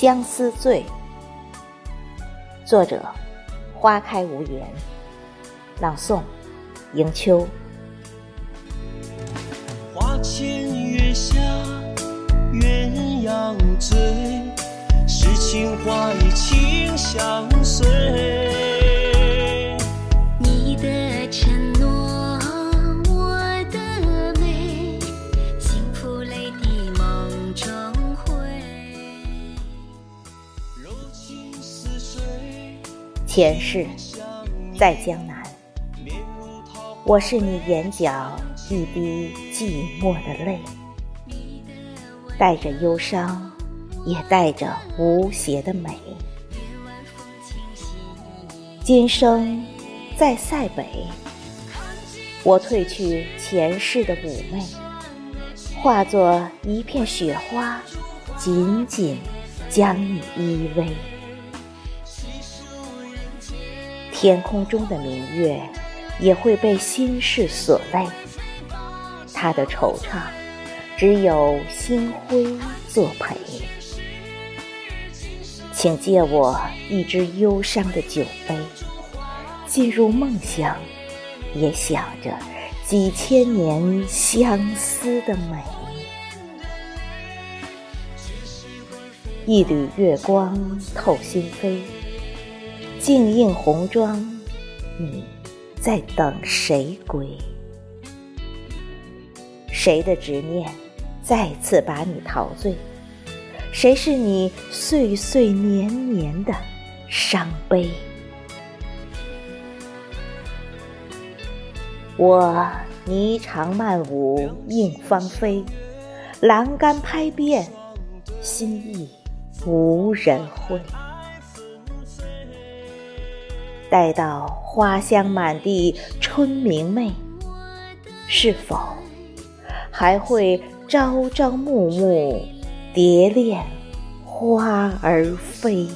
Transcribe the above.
相思醉》，作者：花开无言，朗诵：迎秋。花前月下，鸳鸯醉，诗情画意情相前世，在江南，我是你眼角一滴寂寞的泪，带着忧伤，也带着无邪的美。今生在塞北，我褪去前世的妩媚，化作一片雪花，紧紧将你依偎。天空中的明月也会被心事所累，他的惆怅只有星辉作陪。请借我一只忧伤的酒杯，进入梦乡，也想着几千年相思的美。一缕月光透心扉。静映红妆，你在等谁归？谁的执念再次把你陶醉？谁是你岁岁年年的伤悲？我霓裳漫舞映芳菲，栏杆拍遍，心意无人会。待到花香满地春明媚，是否还会朝朝暮暮蝶恋花儿飞？